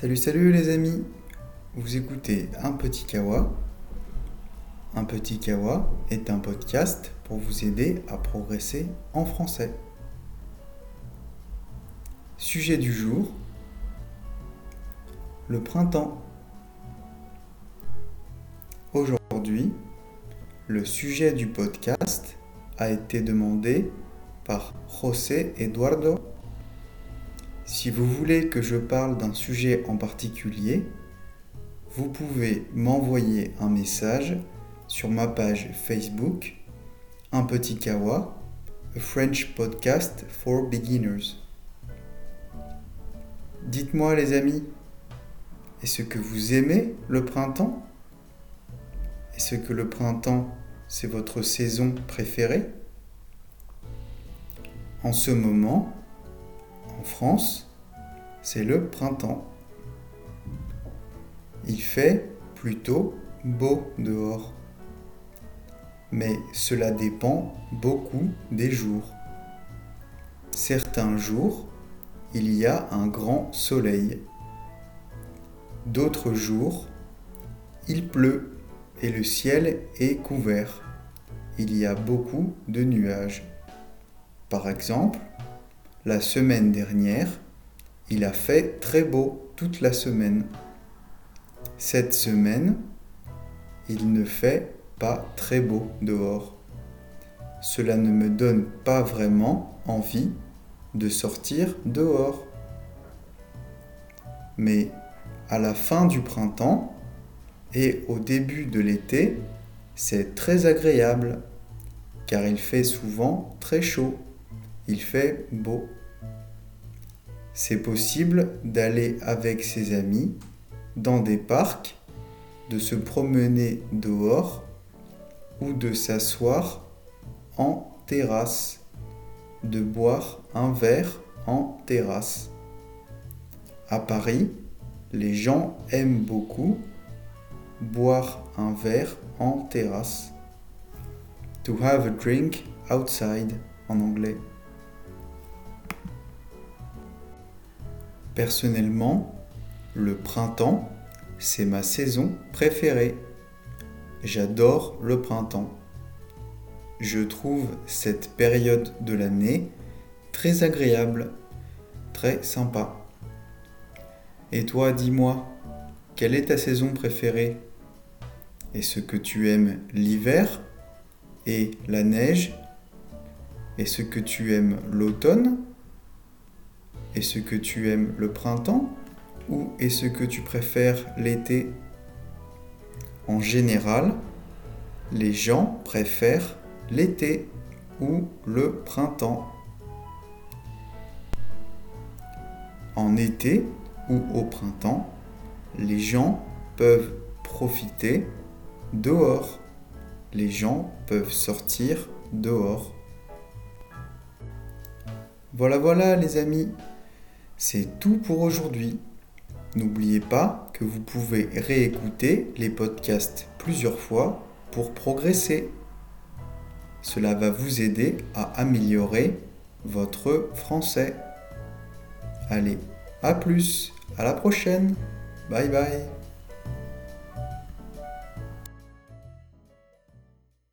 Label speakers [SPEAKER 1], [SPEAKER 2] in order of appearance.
[SPEAKER 1] Salut, salut les amis Vous écoutez Un Petit Kawa. Un Petit Kawa est un podcast pour vous aider à progresser en français. Sujet du jour le printemps. Aujourd'hui, le sujet du podcast a été demandé par José Eduardo si vous voulez que je parle d'un sujet en particulier, vous pouvez m'envoyer un message sur ma page Facebook Un petit kawa, a French podcast for beginners. Dites-moi les amis, est-ce que vous aimez le printemps? Est-ce que le printemps, c'est votre saison préférée? En ce moment, en France, c'est le printemps. Il fait plutôt beau dehors. Mais cela dépend beaucoup des jours. Certains jours, il y a un grand soleil. D'autres jours, il pleut et le ciel est couvert. Il y a beaucoup de nuages. Par exemple, la semaine dernière, il a fait très beau toute la semaine. Cette semaine, il ne fait pas très beau dehors. Cela ne me donne pas vraiment envie de sortir dehors. Mais à la fin du printemps et au début de l'été, c'est très agréable car il fait souvent très chaud il fait beau. C'est possible d'aller avec ses amis dans des parcs, de se promener dehors ou de s'asseoir en terrasse, de boire un verre en terrasse. À Paris, les gens aiment beaucoup boire un verre en terrasse. To have a drink outside en anglais. Personnellement, le printemps, c'est ma saison préférée. J'adore le printemps. Je trouve cette période de l'année très agréable, très sympa. Et toi, dis-moi, quelle est ta saison préférée? Est-ce que tu aimes l'hiver et la neige? Est-ce que tu aimes l'automne? Est-ce que tu aimes le printemps ou est-ce que tu préfères l'été? En général, les gens préfèrent l'été ou le printemps. En été ou au printemps, les gens peuvent profiter dehors. Les gens peuvent sortir dehors. Voilà, voilà les amis, c'est tout pour aujourd'hui. N'oubliez pas que vous pouvez réécouter les podcasts plusieurs fois pour progresser. Cela va vous aider à améliorer votre français. Allez, à plus, à la prochaine. Bye bye.